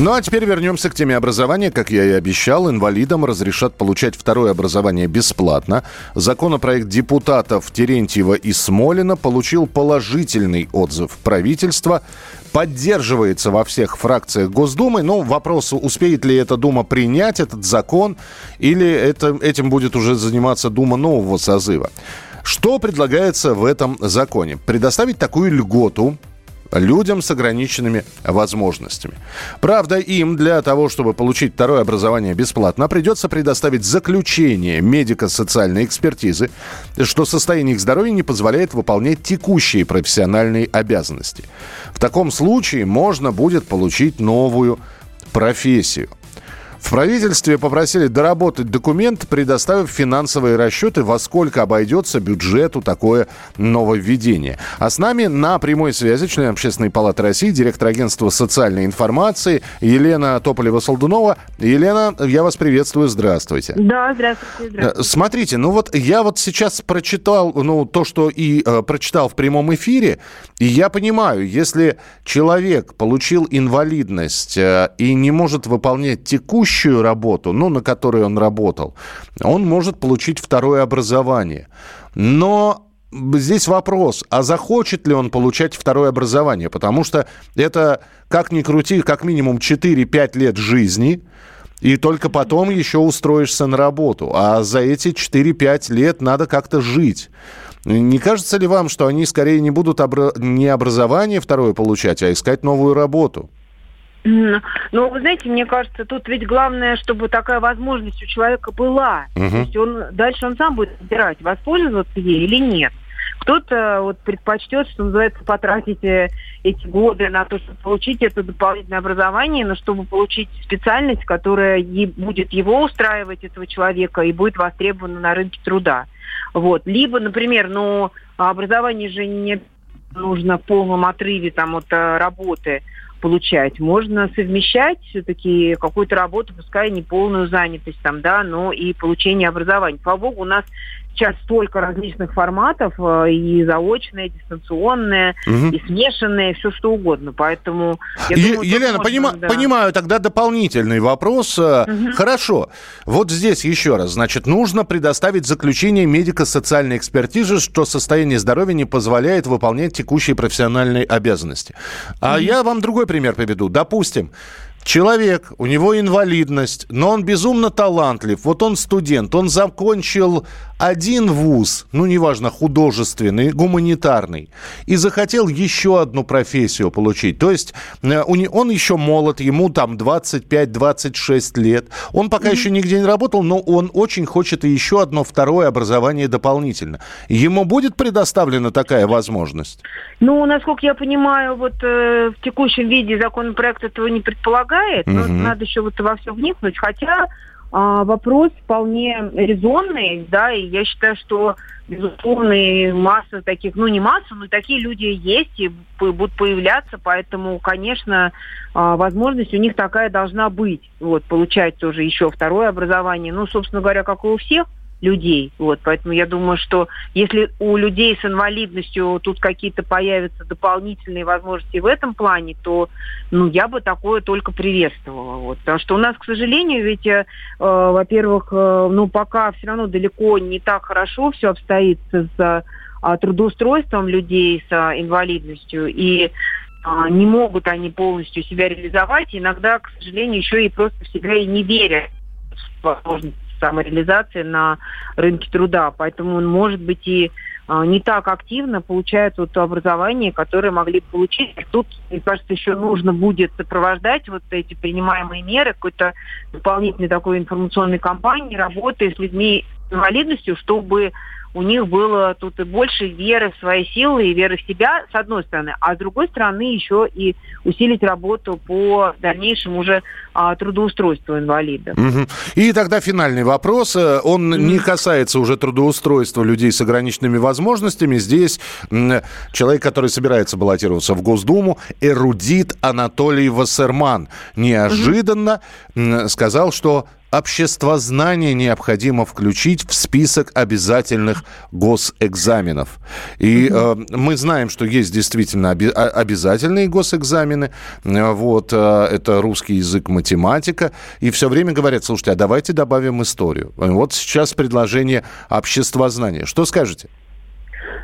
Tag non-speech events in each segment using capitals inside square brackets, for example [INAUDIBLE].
Ну а теперь вернемся к теме образования. Как я и обещал, инвалидам разрешат получать второе образование бесплатно. Законопроект депутатов Терентьева и Смолина получил положительный отзыв правительства. Поддерживается во всех фракциях Госдумы. Но вопрос, успеет ли эта Дума принять этот закон, или это, этим будет уже заниматься Дума нового созыва. Что предлагается в этом законе? Предоставить такую льготу людям с ограниченными возможностями. Правда, им для того, чтобы получить второе образование бесплатно, придется предоставить заключение медико-социальной экспертизы, что состояние их здоровья не позволяет выполнять текущие профессиональные обязанности. В таком случае можно будет получить новую профессию. В правительстве попросили доработать документ, предоставив финансовые расчеты, во сколько обойдется бюджету такое нововведение. А с нами на прямой связи член Общественной палаты России, директор агентства социальной информации Елена Тополева-Солдунова. Елена, я вас приветствую, здравствуйте. Да, здравствуйте, здравствуйте. Смотрите, ну вот я вот сейчас прочитал, ну, то, что и э, прочитал в прямом эфире, и я понимаю, если человек получил инвалидность э, и не может выполнять текущую текущую работу, ну, на которой он работал, он может получить второе образование. Но здесь вопрос, а захочет ли он получать второе образование? Потому что это, как ни крути, как минимум 4-5 лет жизни, и только потом еще устроишься на работу. А за эти 4-5 лет надо как-то жить. Не кажется ли вам, что они скорее не будут обра- не образование второе получать, а искать новую работу? Ну, вы знаете, мне кажется, тут ведь главное, чтобы такая возможность у человека была. Мгм. То есть он дальше он сам будет выбирать, воспользоваться ей или нет. Кто-то вот предпочтет, что называется, потратить э, эти годы на то, чтобы получить это дополнительное образование, но чтобы получить специальность, которая е- будет его устраивать, этого человека, и будет востребована на рынке труда. Вот. Либо, например, ну, образование же не нужно в полном отрыве там, от э, работы получать. Можно совмещать все-таки какую-то работу, пускай не полную занятость там, да, но и получение образования. Слава богу, у нас сейчас столько различных форматов, э, и заочное, и дистанционное, Мгм. и смешанное, все что угодно. Поэтому, я Е- думаю, Елена, можно, понима- да. понимаю, тогда дополнительный вопрос. Мгм. Хорошо. Вот здесь еще раз. Значит, нужно предоставить заключение медико-социальной экспертизы, что состояние здоровья не позволяет выполнять текущие профессиональные обязанности. А я вам другой пример приведу. Допустим, Человек, у него инвалидность, но он безумно талантлив. Вот он студент, он закончил один вуз, ну, неважно, художественный, гуманитарный, и захотел еще одну профессию получить. То есть э, он еще молод, ему там 25-26 лет. Он пока еще нигде не работал, но он очень хочет еще одно второе образование дополнительно. Ему будет предоставлена такая возможность? Ну, насколько я понимаю, вот э, в текущем виде законопроект этого не предполагает. Но Мгм. надо еще вот во все вникнуть. Хотя а, вопрос вполне резонный, да, и я считаю, что, безусловно, и масса таких, ну, не масса, но такие люди есть и будут появляться, поэтому, конечно, а, возможность у них такая должна быть, вот, получать тоже еще второе образование, ну, собственно говоря, как и у всех, людей. Вот, поэтому я думаю, что если у людей с инвалидностью тут какие-то появятся дополнительные возможности в этом плане, то ну, я бы такое только приветствовала. Вот. Потому что у нас, к сожалению, ведь, э, э, во-первых, э, ну, пока все равно далеко не так хорошо все обстоит с э, трудоустройством людей с э, инвалидностью. И а, не могут они полностью себя реализовать. Иногда, к сожалению, еще и просто в себя и не верят в возможность самореализации на рынке труда. Поэтому он, может быть, и а, не так активно получают вот то образование, которое могли получить. Тут, мне кажется, еще нужно будет сопровождать вот эти принимаемые меры какой-то дополнительной такой информационной кампании, работы с людьми с инвалидностью, чтобы у них было тут и больше веры в свои силы и веры в себя, с одной стороны, а с другой стороны еще и усилить работу по дальнейшему уже а, трудоустройству инвалидов. Угу. И тогда финальный вопрос. Э, он mm не касается уже трудоустройства людей с ограниченными возможностями. Здесь человек, который собирается баллотироваться в Госдуму, эрудит Анатолий Вассерман, неожиданно mm сказал, что обществознание необходимо включить в список обязательных госэкзаменов. И э, мы знаем, что есть действительно оби- обязательные госэкзамены. Вот, э, это русский язык, математика. И все время говорят, слушайте, а давайте добавим историю. Вот сейчас предложение обществознания. Что скажете?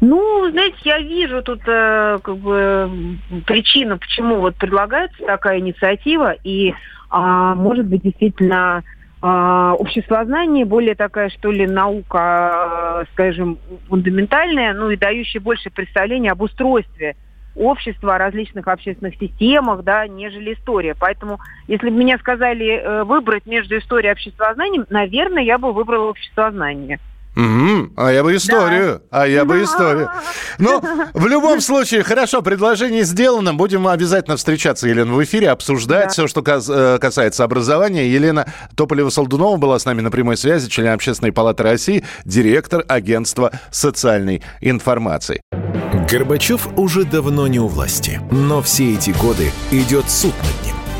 Ну, знаете, я вижу тут э, как бы причину, почему вот предлагается такая инициатива, и, а, может быть, действительно а, обществознание, более такая, что ли, наука, а, скажем, фундаментальная, ну и дающая больше представления об устройстве общества, о различных общественных системах, да, нежели история. Поэтому, если бы меня сказали э, выбрать между историей и обществознанием, наверное, я бы выбрала обществознание. Угу. А я бы историю. Да. А я бы историю. Ну, в любом [LAUGHS] случае, хорошо, предложение сделано. Будем обязательно встречаться, Елена, в эфире, обсуждать да. все, что э, касается образования. Елена Тополева-Солдунова была с нами на прямой связи, член Общественной палаты России, директор агентства социальной информации. Горбачев уже давно не у власти, но все эти годы идет суд над ним.